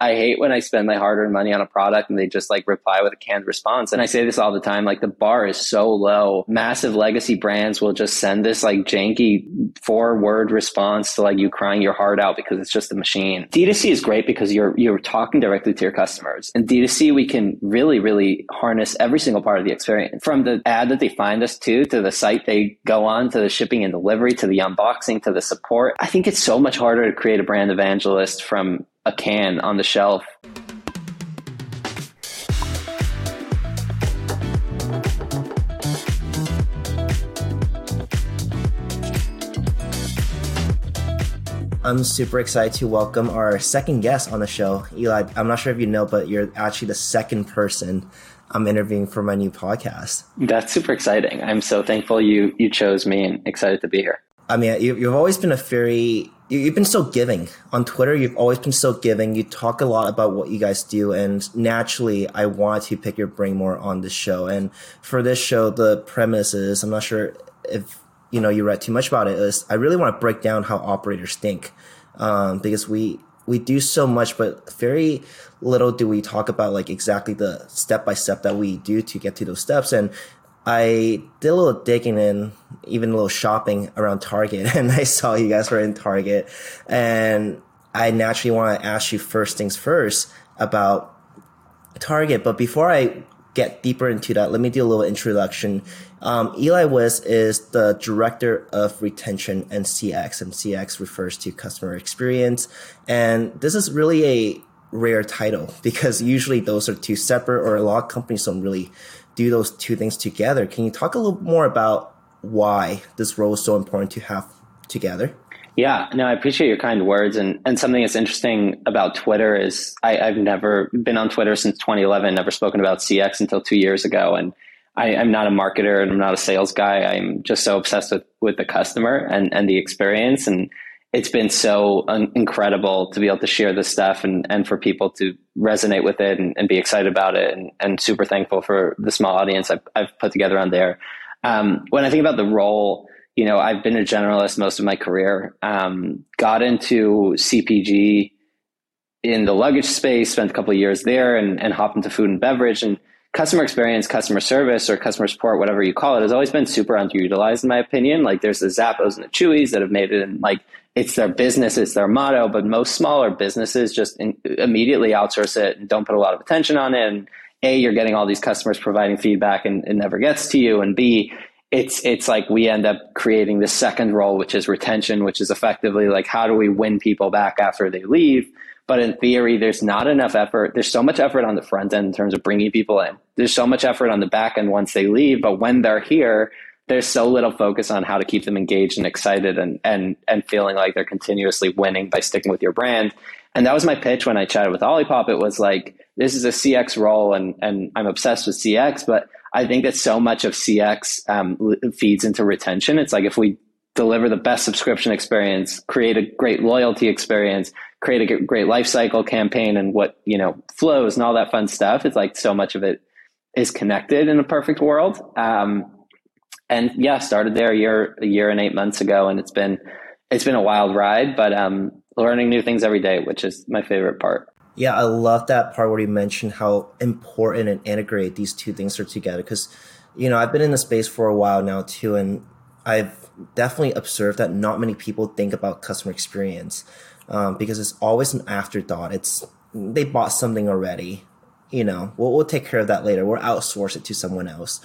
I hate when I spend my hard earned money on a product and they just like reply with a canned response. And I say this all the time like the bar is so low. Massive legacy brands will just send this like janky four word response to like you crying your heart out because it's just a machine. D2C is great because you're you're talking directly to your customers. And D2C, we can really, really harness every single part of the experience from the ad that they find us to, to the site they go on, to the shipping and delivery, to the unboxing, to the support. I think it's so much harder to create a brand evangelist from a can on the shelf. I'm super excited to welcome our second guest on the show. Eli, I'm not sure if you know, but you're actually the second person I'm interviewing for my new podcast. That's super exciting. I'm so thankful you you chose me and excited to be here. I mean, you, have always been a very you've been so giving on Twitter. You've always been so giving. You talk a lot about what you guys do, and naturally, I want to pick your brain more on this show. And for this show, the premise is I'm not sure if you know you read too much about it. Is I really want to break down how operators think um, because we we do so much, but very little do we talk about like exactly the step by step that we do to get to those steps. And I did a little digging in, even a little shopping around Target, and I saw you guys were in Target. And I naturally want to ask you first things first about Target. But before I get deeper into that, let me do a little introduction. Um, Eli Weiss is the director of retention and CX, and CX refers to customer experience. And this is really a rare title because usually those are two separate, or a lot of companies don't really do those two things together. Can you talk a little more about why this role is so important to have together? Yeah, no, I appreciate your kind words. And, and something that's interesting about Twitter is I, I've never been on Twitter since 2011, never spoken about CX until two years ago. And I, am not a marketer and I'm not a sales guy. I'm just so obsessed with, with the customer and, and the experience. And it's been so un- incredible to be able to share this stuff and, and for people to resonate with it and, and be excited about it and, and, super thankful for the small audience I've, I've put together on there. Um, when I think about the role, you know, I've been a generalist most of my career, um, got into CPG in the luggage space, spent a couple of years there and, and hopped into food and beverage and customer experience, customer service, or customer support, whatever you call it, has always been super underutilized in my opinion. Like there's the Zappos and the Chewies that have made it in like it's their business, it's their motto, but most smaller businesses just in, immediately outsource it and don't put a lot of attention on it. And A, you're getting all these customers providing feedback and it never gets to you. And B, it's it's like we end up creating the second role, which is retention, which is effectively like how do we win people back after they leave? But in theory, there's not enough effort. There's so much effort on the front end in terms of bringing people in. There's so much effort on the back end once they leave. But when they're here, there's so little focus on how to keep them engaged and excited and and and feeling like they're continuously winning by sticking with your brand. And that was my pitch when I chatted with Olipop. It was like this is a CX role, and and I'm obsessed with CX, but I think that so much of CX um, feeds into retention. It's like if we deliver the best subscription experience, create a great loyalty experience, create a great life cycle campaign, and what you know flows and all that fun stuff. It's like so much of it is connected in a perfect world. Um, and yeah, started there a year, a year and eight months ago, and it's been it's been a wild ride, but um, learning new things every day, which is my favorite part. Yeah, I love that part where you mentioned how important and integrate these two things are together. Because, you know, I've been in the space for a while now too, and I've definitely observed that not many people think about customer experience um, because it's always an afterthought. It's they bought something already, you know, we'll, we'll take care of that later. We'll outsource it to someone else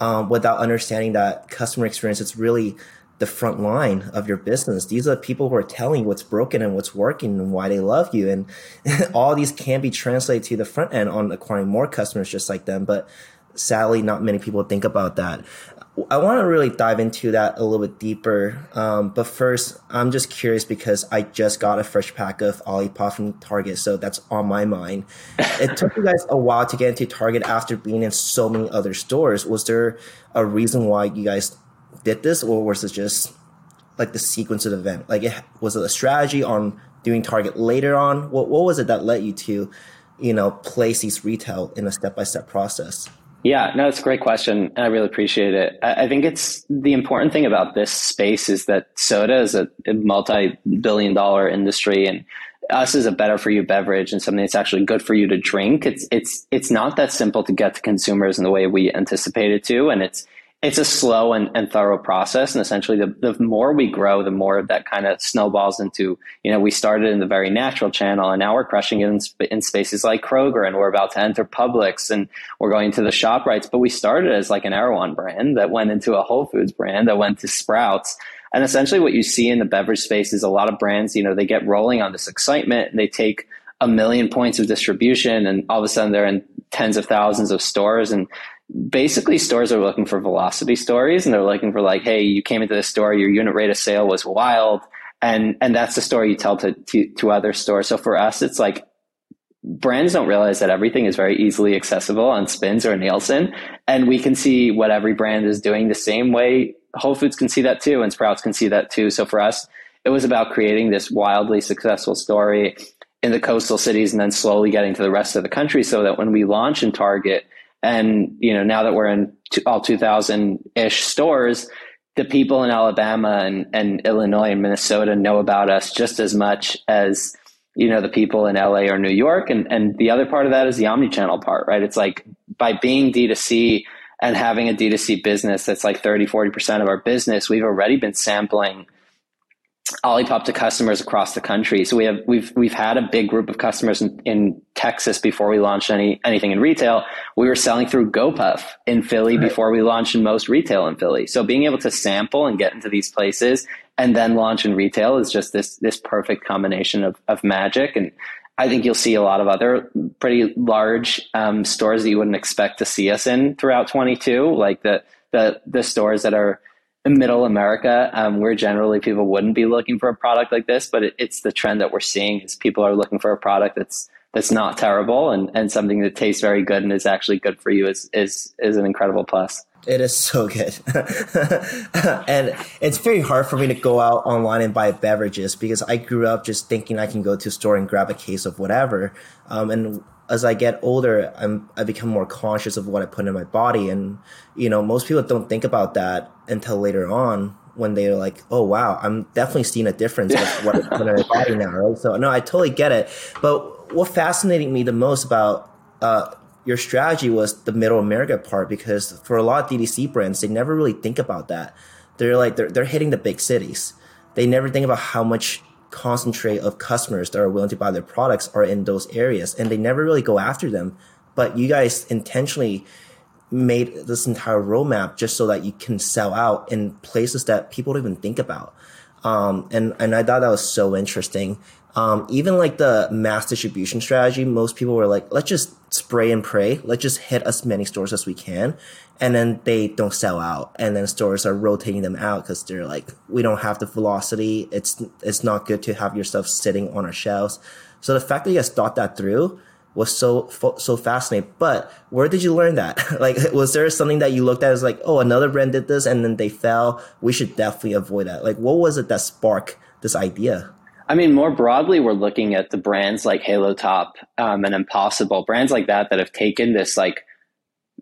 um, without understanding that customer experience is really the front line of your business. These are people who are telling you what's broken and what's working and why they love you. And all these can be translated to the front end on acquiring more customers just like them. But sadly, not many people think about that. I want to really dive into that a little bit deeper. Um, but first, I'm just curious because I just got a fresh pack of Olipop from Target, so that's on my mind. it took you guys a while to get into Target after being in so many other stores. Was there a reason why you guys did this, or was it just like the sequence of the event? Like, it, was it a strategy on doing Target later on? What, what was it that led you to, you know, place these retail in a step by step process? Yeah, no, it's a great question. And I really appreciate it. I, I, think it's the important thing about this space is that soda is a, a multi billion dollar industry and us is a better for you beverage and something that's actually good for you to drink. It's it's it's not that simple to get to consumers in the way we anticipated to, and it's it's a slow and, and thorough process. And essentially, the, the more we grow, the more that kind of snowballs into, you know, we started in the very natural channel and now we're crushing it in, in spaces like Kroger and we're about to enter Publix and we're going to the ShopRites. But we started as like an Erewhon brand that went into a Whole Foods brand that went to Sprouts. And essentially, what you see in the beverage space is a lot of brands, you know, they get rolling on this excitement and they take a million points of distribution and all of a sudden they're in tens of thousands of stores and basically stores are looking for velocity stories and they're looking for like hey you came into the store your unit rate of sale was wild and and that's the story you tell to, to to other stores. So for us it's like brands don't realize that everything is very easily accessible on spins or nielsen and we can see what every brand is doing the same way. Whole foods can see that too and sprouts can see that too. So for us it was about creating this wildly successful story in the coastal cities and then slowly getting to the rest of the country so that when we launch in target and you know, now that we're in all 2000 ish stores, the people in Alabama and, and Illinois and Minnesota know about us just as much as you know the people in LA or New York. And and the other part of that is the omni-channel part, right? It's like by being D2C and having a D2C business that's like 30, 40% of our business, we've already been sampling Olipop to customers across the country. So we have we've we've had a big group of customers in, in Texas before we launched any anything in retail. We were selling through GoPuff in Philly right. before we launched in most retail in Philly. So being able to sample and get into these places and then launch in retail is just this this perfect combination of of magic. And I think you'll see a lot of other pretty large um, stores that you wouldn't expect to see us in throughout 22, like the the the stores that are middle America, um, where generally people wouldn't be looking for a product like this, but it, it's the trend that we're seeing is people are looking for a product that's that's not terrible and, and something that tastes very good and is actually good for you is is is an incredible plus. It is so good. and it's very hard for me to go out online and buy beverages because I grew up just thinking I can go to a store and grab a case of whatever. Um, and as I get older, I'm I become more conscious of what I put in my body, and you know, most people don't think about that until later on when they're like, "Oh wow, I'm definitely seeing a difference with what I put in my body now." Right? So no, I totally get it. But what fascinated me the most about uh, your strategy was the Middle America part because for a lot of DDC brands, they never really think about that. They're like they're they're hitting the big cities. They never think about how much concentrate of customers that are willing to buy their products are in those areas and they never really go after them. But you guys intentionally made this entire roadmap just so that you can sell out in places that people don't even think about. Um, and, and I thought that was so interesting. Um, even like the mass distribution strategy, most people were like, let's just spray and pray. Let's just hit as many stores as we can. And then they don't sell out. And then stores are rotating them out because they're like, we don't have the velocity. It's, it's not good to have your stuff sitting on our shelves. So the fact that you guys thought that through was so, so fascinating. But where did you learn that? like, was there something that you looked at as like, oh, another brand did this and then they fell? We should definitely avoid that. Like, what was it that sparked this idea? I mean, more broadly, we're looking at the brands like Halo Top um, and Impossible, brands like that that have taken this like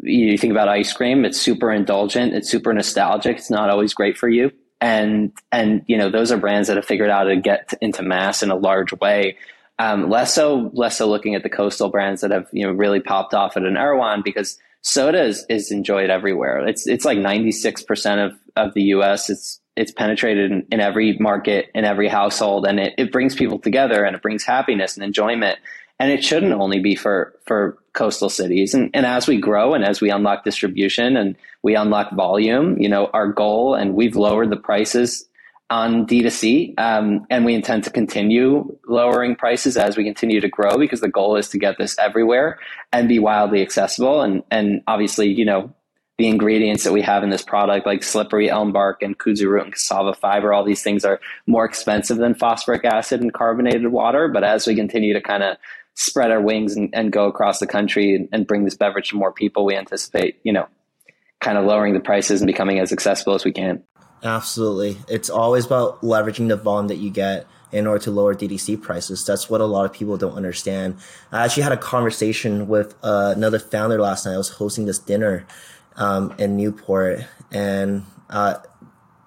you think about ice cream, it's super indulgent, it's super nostalgic, it's not always great for you. And and you know, those are brands that have figured out how to get into mass in a large way. Um, less so less so looking at the coastal brands that have, you know, really popped off at an Erewhon because soda is, is enjoyed everywhere. It's it's like 96% of, of the US. It's it's penetrated in, in, every market, in every household, and it, it brings people together and it brings happiness and enjoyment. And it shouldn't only be for for coastal cities. And, and as we grow and as we unlock distribution and we unlock volume, you know, our goal and we've lowered the prices on D2C. Um, and we intend to continue lowering prices as we continue to grow because the goal is to get this everywhere and be wildly accessible. And, and obviously, you know, the ingredients that we have in this product, like slippery elm bark and kudzu root and cassava fiber, all these things are more expensive than phosphoric acid and carbonated water. But as we continue to kind of spread our wings and, and go across the country and, and bring this beverage to more people, we anticipate, you know, kind of lowering the prices and becoming as accessible as we can. Absolutely. It's always about leveraging the volume that you get in order to lower DDC prices. That's what a lot of people don't understand. I actually had a conversation with uh, another founder last night. I was hosting this dinner um, in Newport, and uh,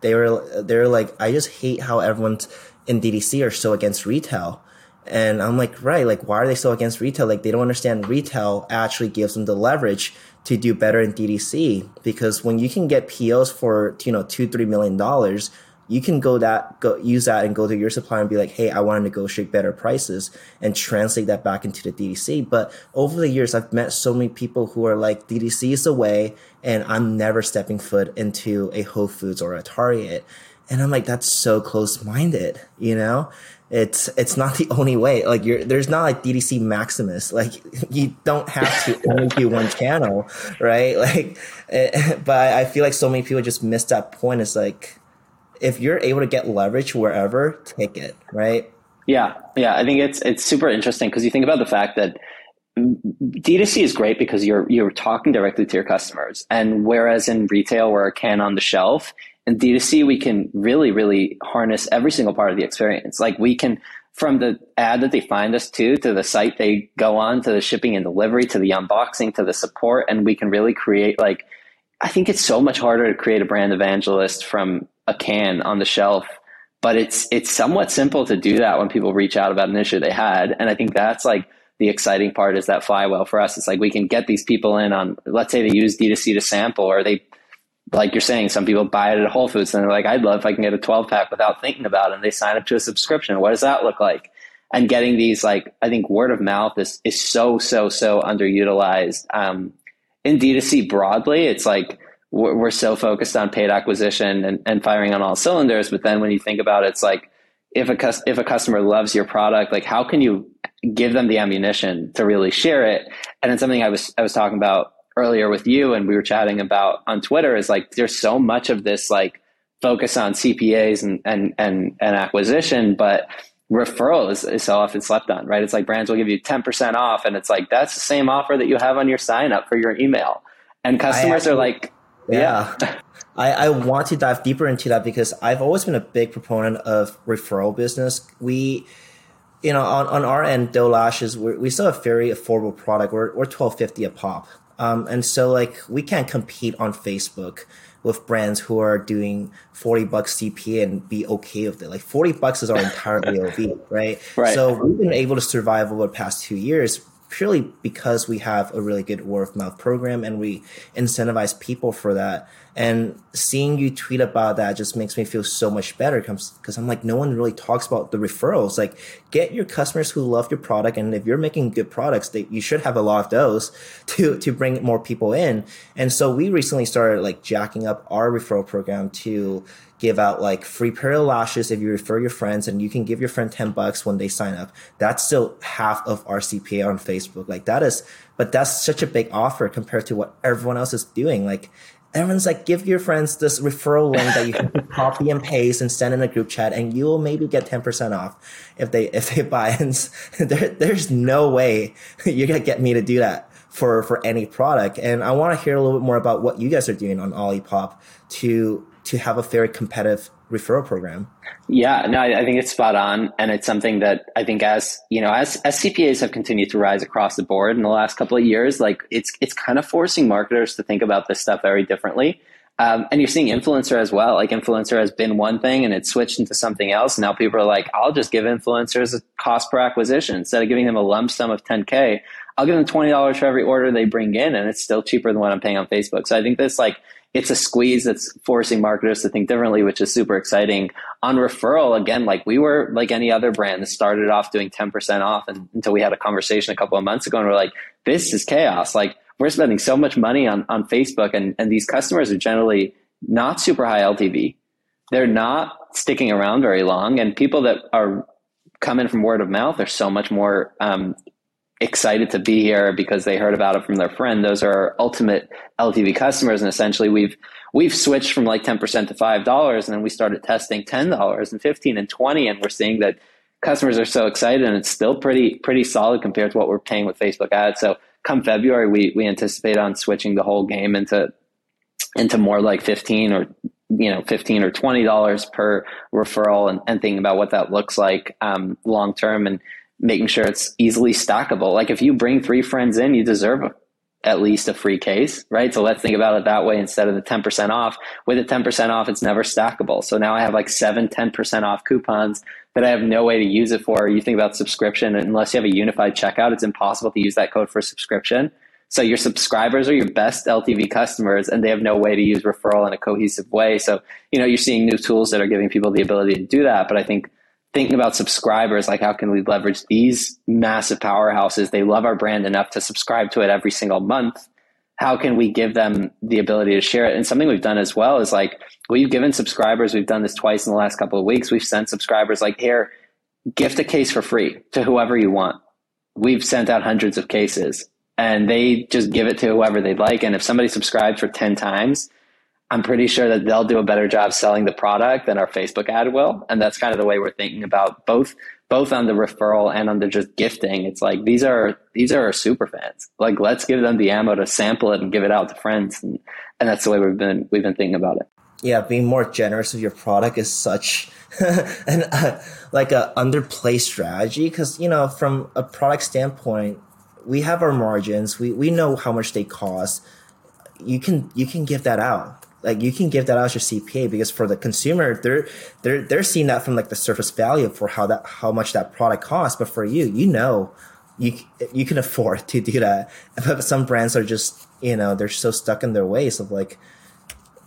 they were they were like, "I just hate how everyone's in DDC are so against retail." And I'm like, right, like why are they so against retail? Like they don't understand retail actually gives them the leverage to do better in DDC because when you can get POs for you know two three million dollars, you can go that go use that and go to your supplier and be like, hey, I want to negotiate better prices and translate that back into the DDC. But over the years, I've met so many people who are like, DDC is the way, and I'm never stepping foot into a Whole Foods or a Target. And I'm like, that's so close minded, you know? It's it's not the only way. Like you're there's not like DDC Maximus. Like you don't have to only do one channel, right? Like, eh, but I feel like so many people just miss that point. It's like if you're able to get leverage wherever, take it, right? Yeah, yeah. I think it's it's super interesting because you think about the fact that D2C is great because you're you're talking directly to your customers, and whereas in retail we're a can on the shelf, in D2C we can really really harness every single part of the experience. Like we can from the ad that they find us to to the site they go on to the shipping and delivery to the unboxing to the support, and we can really create like. I think it's so much harder to create a brand evangelist from a can on the shelf but it's it's somewhat simple to do that when people reach out about an issue they had. And i think that's like the exciting part is that flywheel for us. It's like we can get these people in on let's say they use d2c to sample or they like you're saying some people buy it at whole foods and they're like i'd love if i can get a 12 pack without thinking about it. And they sign up to a subscription. What does that look like? And getting these like i think word of mouth is is so so so underutilized. Um, in d2c broadly it's like we're so focused on paid acquisition and, and firing on all cylinders. But then when you think about it, it's like if a if a customer loves your product, like how can you give them the ammunition to really share it? And it's something I was I was talking about earlier with you, and we were chatting about on Twitter. Is like there's so much of this like focus on CPAs and and and, and acquisition, but referral is, is so often slept on, right? It's like brands will give you 10% off, and it's like that's the same offer that you have on your sign up for your email. And customers actually, are like, yeah. I, I want to dive deeper into that because I've always been a big proponent of referral business. We, you know, on, on our end, Doe Lashes, we're, we still have very affordable product. We're, we're 1250 a pop. Um, and so like we can't compete on Facebook with brands who are doing 40 bucks CPA and be okay with it. Like 40 bucks is our entire AOV, right? right? So we've been able to survive over the past two years purely because we have a really good word of mouth program and we incentivize people for that. And seeing you tweet about that just makes me feel so much better because I'm like, no one really talks about the referrals. Like, get your customers who love your product, and if you're making good products, they, you should have a lot of those to to bring more people in. And so we recently started like jacking up our referral program to give out like free pair of lashes if you refer your friends and you can give your friend 10 bucks when they sign up. That's still half of our CPA on Facebook. Like that is, but that's such a big offer compared to what everyone else is doing. Like everyone's like, give your friends this referral link that you can copy and paste and send in a group chat, and you'll maybe get ten percent off if they if they buy. And there, there's no way you're gonna get me to do that for for any product. And I want to hear a little bit more about what you guys are doing on Olipop to to have a very competitive referral program. Yeah, no, I, I, think it's spot on, and it's something that I think as you know, as as CPAs have continued to rise across the board in the last couple of years, like it's it's kind of forcing marketers to think about this stuff very differently. Um, and you're seeing influencer as well. Like influencer has been one thing and it's switched into something else. Now people are like, I'll just give influencers a cost per acquisition instead of giving them a lump sum of 10k. I'll give them twenty dollars for every order they bring in, and it's still cheaper than what I'm paying on Facebook. So I think this like it's a squeeze that's forcing marketers to think differently, which is super exciting. On referral, again, like we were like any other brand that started off doing 10% off and, until we had a conversation a couple of months ago and we're like, this is chaos. Like we're spending so much money on, on Facebook and, and these customers are generally not super high LTV. They're not sticking around very long and people that are coming from word of mouth are so much more um, excited to be here because they heard about it from their friend. Those are our ultimate LTV customers. And essentially we've, we've switched from like 10% to $5 and then we started testing $10 and 15 and 20. And we're seeing that customers are so excited and it's still pretty, pretty solid compared to what we're paying with Facebook ads. So come February, we, we anticipate on switching the whole game into, into more like 15 or you know 15 or 20 dollars per referral and, and thinking about what that looks like um, long term and making sure it's easily stackable. Like if you bring three friends in, you deserve at least a free case, right? So let's think about it that way instead of the 10% off. With a 10% off, it's never stackable. So now I have like seven 10% off coupons that I have no way to use it for. You think about subscription, unless you have a unified checkout, it's impossible to use that code for subscription. So your subscribers are your best LTV customers and they have no way to use referral in a cohesive way. So, you know, you're seeing new tools that are giving people the ability to do that. But I think thinking about subscribers, like how can we leverage these massive powerhouses? They love our brand enough to subscribe to it every single month. How can we give them the ability to share it? And something we've done as well is like we've given subscribers, we've done this twice in the last couple of weeks. We've sent subscribers like, here, gift a case for free to whoever you want. We've sent out hundreds of cases and they just give it to whoever they'd like. And if somebody subscribes for 10 times, I'm pretty sure that they'll do a better job selling the product than our Facebook ad will. And that's kind of the way we're thinking about both both on the referral and on the just gifting. It's like these are these are our super fans. Like let's give them the ammo to sample it and give it out to friends. And and that's the way we've been we've been thinking about it. Yeah, being more generous with your product is such an uh, like a underplay strategy because you know from a product standpoint, we have our margins. We we know how much they cost. You can you can give that out like you can give that out as your CPA because for the consumer, they're they're they're seeing that from like the surface value for how that how much that product costs. But for you, you know, you you can afford to do that. But some brands are just you know they're so stuck in their ways of like,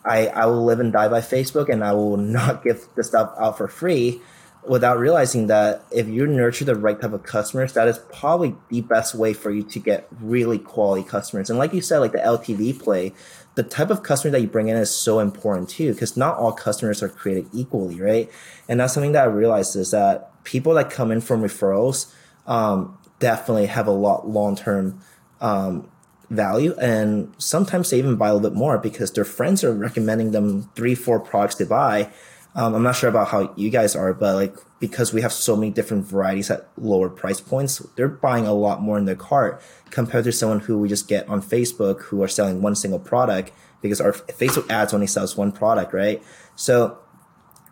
I I will live and die by Facebook, and I will not give the stuff out for free without realizing that if you nurture the right type of customers, that is probably the best way for you to get really quality customers. And like you said, like the LTV play, the type of customer that you bring in is so important too, because not all customers are created equally, right? And that's something that I realized is that people that come in from referrals um, definitely have a lot long term um, value, and sometimes they even buy a little bit more because their friends are recommending them three, four products to buy. Um, I'm not sure about how you guys are, but like because we have so many different varieties at lower price points, they're buying a lot more in their cart compared to someone who we just get on Facebook who are selling one single product because our Facebook ads only sells one product, right? So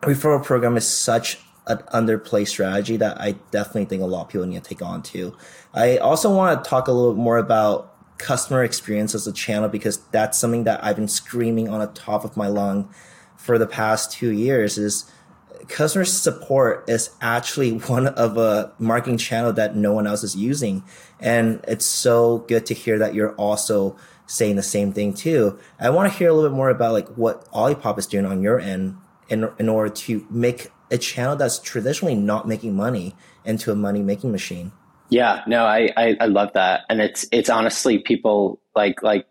referral program is such an underplay strategy that I definitely think a lot of people need to take on too. I also want to talk a little bit more about customer experience as a channel because that's something that I've been screaming on the top of my lung for the past two years is customer support is actually one of a marketing channel that no one else is using. And it's so good to hear that you're also saying the same thing too. I want to hear a little bit more about like what Olipop is doing on your end in, in order to make a channel that's traditionally not making money into a money making machine. Yeah, no, I, I, I love that. And it's, it's honestly people like, like,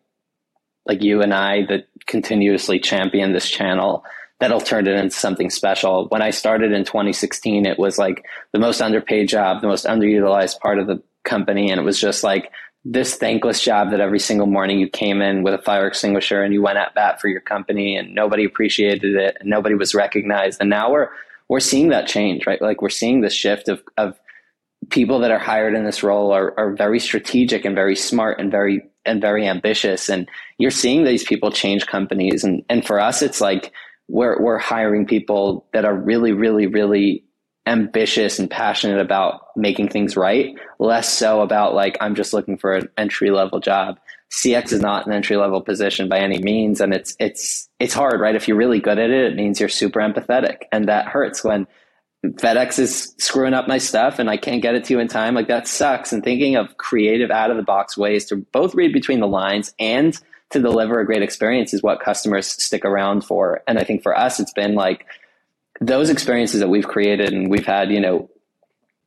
like you and I that continuously champion this channel that'll turn it into something special. When I started in 2016, it was like the most underpaid job, the most underutilized part of the company. And it was just like this thankless job that every single morning you came in with a fire extinguisher and you went at bat for your company and nobody appreciated it and nobody was recognized. And now we're, we're seeing that change, right? Like we're seeing the shift of, of people that are hired in this role are, are very strategic and very smart and very, and very ambitious. And you're seeing these people change companies. And, and for us, it's like, we're we're hiring people that are really, really, really ambitious and passionate about making things right, less so about like I'm just looking for an entry level job. CX is not an entry level position by any means, and it's it's it's hard, right? If you're really good at it, it means you're super empathetic, and that hurts when FedEx is screwing up my stuff and I can't get it to you in time. Like that sucks. And thinking of creative, out of the box ways to both read between the lines and to deliver a great experience is what customers stick around for. And I think for us, it's been like those experiences that we've created and we've had, you know,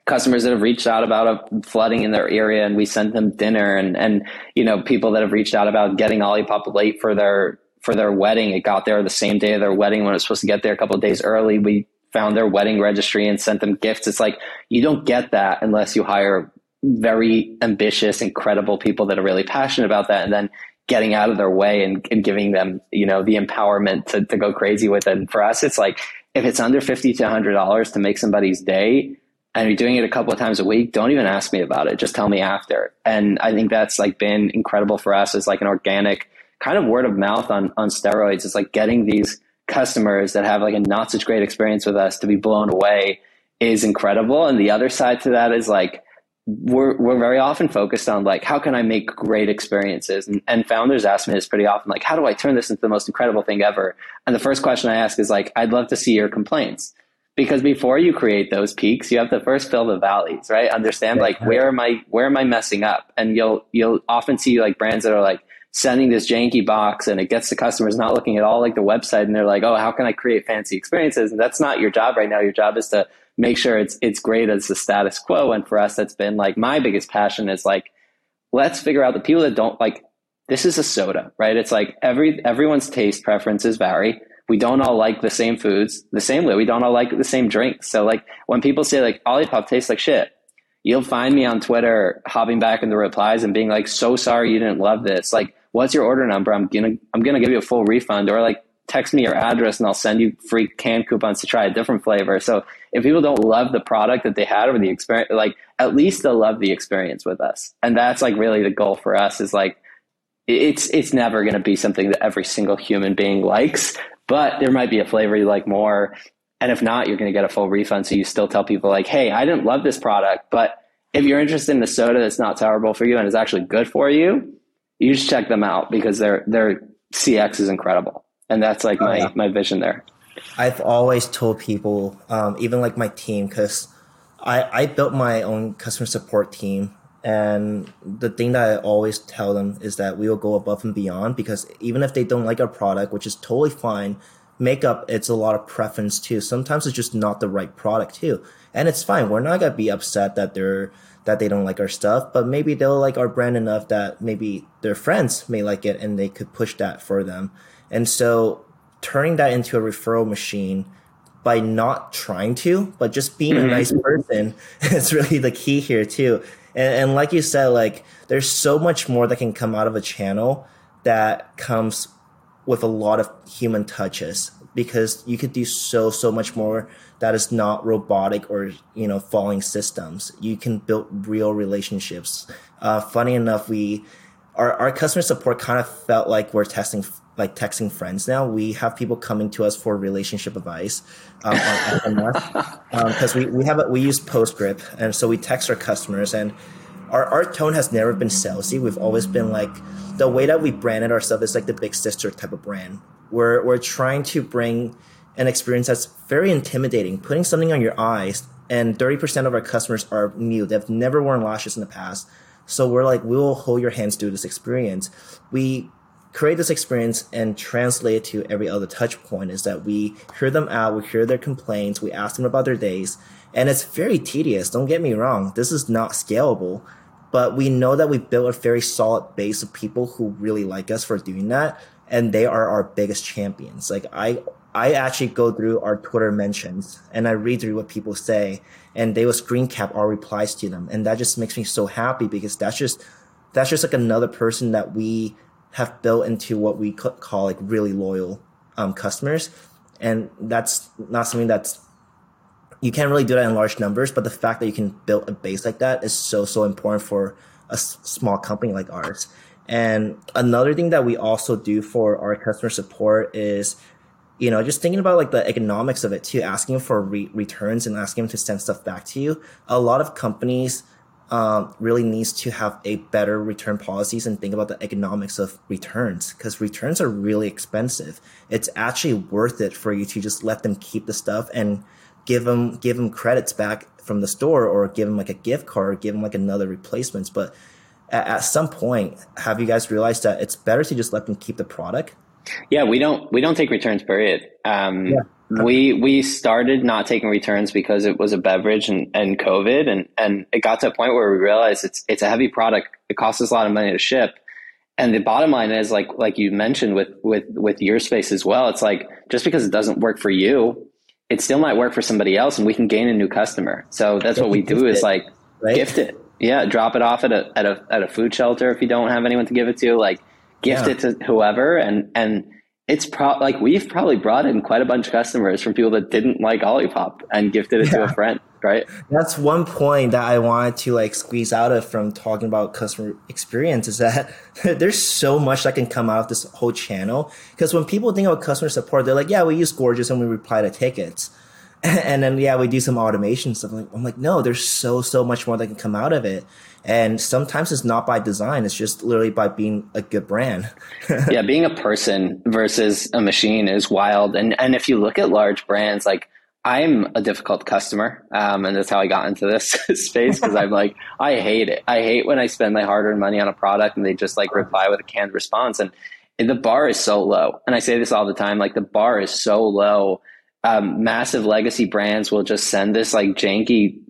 customers that have reached out about a flooding in their area and we sent them dinner and, and, you know, people that have reached out about getting Olipop late for their, for their wedding. It got there the same day of their wedding when it was supposed to get there a couple of days early. We found their wedding registry and sent them gifts. It's like, you don't get that unless you hire very ambitious, incredible people that are really passionate about that. And then getting out of their way and, and giving them, you know, the empowerment to, to go crazy with it. And for us, it's like, if it's under 50 to $100 to make somebody's day and you're doing it a couple of times a week, don't even ask me about it. Just tell me after. And I think that's like been incredible for us as like an organic kind of word of mouth on, on steroids. It's like getting these customers that have like a not such great experience with us to be blown away is incredible. And the other side to that is like, we're we're very often focused on like how can I make great experiences? And, and founders ask me this pretty often like how do I turn this into the most incredible thing ever? And the first question I ask is like I'd love to see your complaints. Because before you create those peaks you have to first fill the valleys right? Understand like where am I where am I messing up? And you'll you'll often see like brands that are like sending this janky box and it gets the customers not looking at all like the website and they're like oh how can I create fancy experiences and that's not your job right now your job is to make sure it's it's great as the status quo. And for us, that's been like my biggest passion is like, let's figure out the people that don't like this is a soda, right? It's like every everyone's taste preferences vary. We don't all like the same foods the same way. We don't all like the same drinks. So like when people say like Olipop tastes like shit, you'll find me on Twitter hopping back in the replies and being like, so sorry you didn't love this. Like, what's your order number? I'm gonna I'm gonna give you a full refund. Or like text me your address and I'll send you free can coupons to try a different flavor. So if people don't love the product that they had or the experience, like at least they'll love the experience with us. And that's like really the goal for us is like, it's, it's never going to be something that every single human being likes, but there might be a flavor you like more. And if not, you're going to get a full refund. So you still tell people like, Hey, I didn't love this product, but if you're interested in a soda that's not terrible for you and is actually good for you, you just check them out because their, their CX is incredible and that's like my oh, my vision there. I've always told people, um, even like my team, because I I built my own customer support team, and the thing that I always tell them is that we will go above and beyond because even if they don't like our product, which is totally fine, makeup it's a lot of preference too. Sometimes it's just not the right product too, and it's fine. We're not gonna be upset that they're that they don't like our stuff, but maybe they'll like our brand enough that maybe their friends may like it and they could push that for them. And so turning that into a referral machine by not trying to, but just being mm-hmm. a nice person is really the key here too. And, and like you said, like there's so much more that can come out of a channel that comes with a lot of human touches because you could do so so much more that is not robotic or you know falling systems you can build real relationships uh, funny enough we our, our customer support kind of felt like we're testing like texting friends now. We have people coming to us for relationship advice um, on SMS because um, we, we have a, we use Postscript and so we text our customers and our, our tone has never been salesy. We've always been like the way that we branded ourselves is like the big sister type of brand. We're we're trying to bring an experience that's very intimidating, putting something on your eyes. And 30% of our customers are new. They've never worn lashes in the past. So we're like, we will hold your hands through this experience. We create this experience and translate it to every other touch point is that we hear them out, we hear their complaints, we ask them about their days, and it's very tedious. Don't get me wrong. This is not scalable, but we know that we built a very solid base of people who really like us for doing that. And they are our biggest champions. Like I, I actually go through our Twitter mentions and I read through what people say and they will screen cap our replies to them. And that just makes me so happy because that's just, that's just like another person that we have built into what we call like really loyal um, customers. And that's not something that's you can't really do that in large numbers, but the fact that you can build a base like that is so so important for a s- small company like ours. And another thing that we also do for our customer support is, you know, just thinking about like the economics of it too, asking for re- returns and asking them to send stuff back to you. A lot of companies um, really needs to have a better return policies and think about the economics of returns because returns are really expensive. It's actually worth it for you to just let them keep the stuff and give them give them credits back from the store or give them like a gift card give them like another replacements. But at, at some point, have you guys realized that it's better to just let them keep the product? Yeah, we don't we don't take returns. Period. Um, yeah. We we started not taking returns because it was a beverage and, and COVID and, and it got to a point where we realized it's it's a heavy product. It costs us a lot of money to ship. And the bottom line is like like you mentioned with with with your space as well, it's like just because it doesn't work for you, it still might work for somebody else and we can gain a new customer. So that's what we do is like right? gift it. Yeah, drop it off at a at a at a food shelter if you don't have anyone to give it to, like gift yeah. it to whoever and and it's pro like we've probably brought in quite a bunch of customers from people that didn't like Olipop and gifted it yeah. to a friend, right? That's one point that I wanted to like squeeze out of from talking about customer experience is that there's so much that can come out of this whole channel. Because when people think about customer support, they're like, yeah, we use Gorgias and we reply to tickets. and then yeah, we do some automation stuff. I'm like, I'm like, no, there's so so much more that can come out of it. And sometimes it's not by design; it's just literally by being a good brand. yeah, being a person versus a machine is wild. And and if you look at large brands, like I'm a difficult customer, um, and that's how I got into this space because I'm like, I hate it. I hate when I spend my hard-earned money on a product and they just like reply with a canned response, and, and the bar is so low. And I say this all the time, like the bar is so low um, massive legacy brands will just send this like janky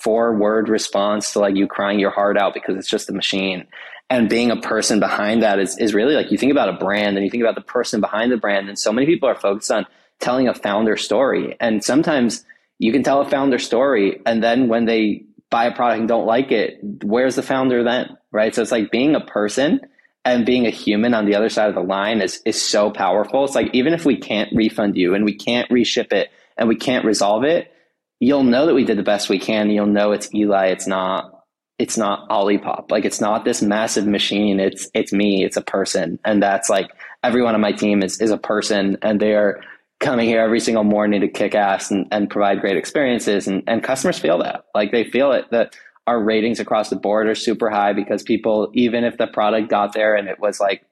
four word response to like you crying your heart out because it's just a machine. And being a person behind that is, is really like you think about a brand and you think about the person behind the brand. And so many people are focused on telling a founder story. And sometimes you can tell a founder story and then when they buy a product and don't like it, where's the founder then? Right. So it's like being a person and being a human on the other side of the line is is so powerful. It's like even if we can't refund you and we can't reship it and we can't resolve it, you'll know that we did the best we can. You'll know it's Eli. It's not. It's not Olipop. Like it's not this massive machine. It's it's me. It's a person, and that's like everyone on my team is is a person, and they are coming here every single morning to kick ass and, and provide great experiences. And and customers feel that. Like they feel it that our ratings across the board are super high because people, even if the product got there and it was like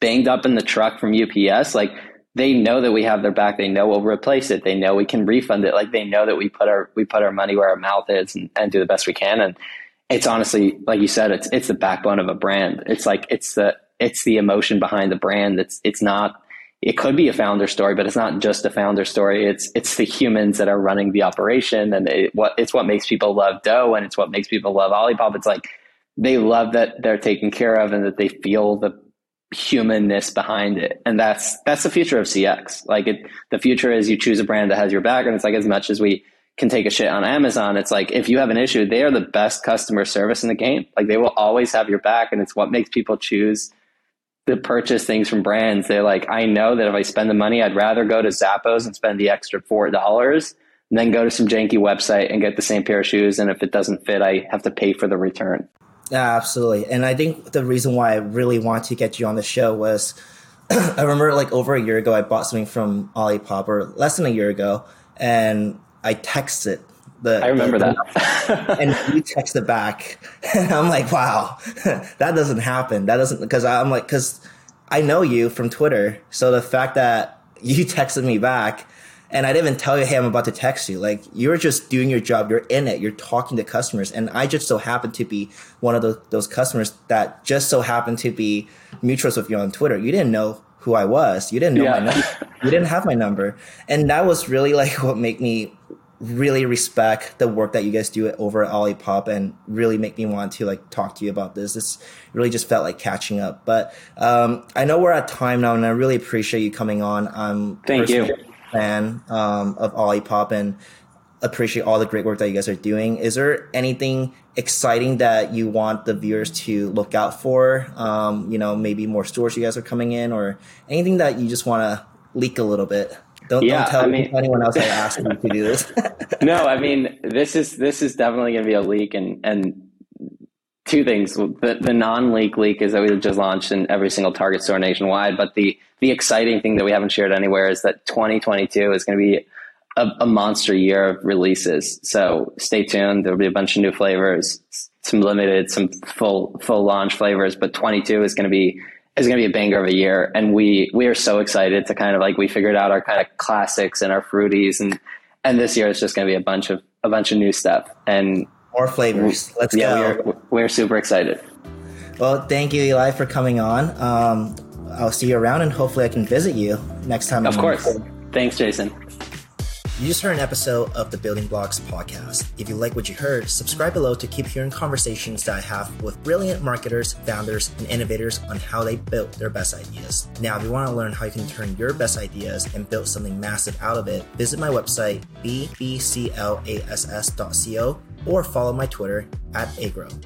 banged up in the truck from UPS, like they know that we have their back. They know we'll replace it. They know we can refund it. Like they know that we put our we put our money where our mouth is and, and do the best we can. And it's honestly, like you said, it's it's the backbone of a brand. It's like it's the it's the emotion behind the brand. It's it's not it could be a founder story, but it's not just a founder story. It's it's the humans that are running the operation, and it, what it's what makes people love Doe, and it's what makes people love Olipop. It's like they love that they're taken care of, and that they feel the humanness behind it, and that's that's the future of CX. Like it, the future is you choose a brand that has your back, and it's like as much as we can take a shit on Amazon, it's like if you have an issue, they are the best customer service in the game. Like they will always have your back, and it's what makes people choose to purchase things from brands. They're like, I know that if I spend the money, I'd rather go to Zappos and spend the extra four dollars than go to some janky website and get the same pair of shoes. And if it doesn't fit, I have to pay for the return. Yeah, absolutely. And I think the reason why I really want to get you on the show was I remember like over a year ago, I bought something from Olipop or less than a year ago, and I texted the, I remember the, that. and you text it back. And I'm like, wow, that doesn't happen. That doesn't, because I'm like, because I know you from Twitter. So the fact that you texted me back and I didn't even tell you, hey, I'm about to text you. Like, you're just doing your job. You're in it. You're talking to customers. And I just so happened to be one of those, those customers that just so happened to be mutuals with you on Twitter. You didn't know who I was. You didn't know yeah. my number. You didn't have my number. And that was really like what made me really respect the work that you guys do over at Olipop and really make me want to like talk to you about this. This really just felt like catching up. But um, I know we're at time now, and I really appreciate you coming on. I'm thank you fan um, of Olipop and appreciate all the great work that you guys are doing. Is there anything exciting that you want the viewers to look out for? Um, you know, maybe more stores you guys are coming in, or anything that you just want to leak a little bit. Don't, yeah, don't tell I mean, anyone else I asked you to do this. no, I mean this is this is definitely going to be a leak, and and two things. The, the non-leak leak is that we just launched in every single Target store nationwide, but the the exciting thing that we haven't shared anywhere is that 2022 is going to be a, a monster year of releases. So stay tuned. There'll be a bunch of new flavors, some limited, some full full launch flavors, but 22 is going to be is going to be a banger of a year. And we, we are so excited to kind of like, we figured out our kind of classics and our fruities. And, and this year it's just going to be a bunch of, a bunch of new stuff and more flavors. Let's yeah, go. We're, we're super excited. Well, thank you, Eli, for coming on. Um, I'll see you around and hopefully I can visit you next time. Of course. Thanks, Jason. You just heard an episode of the Building Blocks podcast. If you like what you heard, subscribe below to keep hearing conversations that I have with brilliant marketers, founders, and innovators on how they built their best ideas. Now, if you want to learn how you can turn your best ideas and build something massive out of it, visit my website, bbclass.co, or follow my Twitter at Eggroll.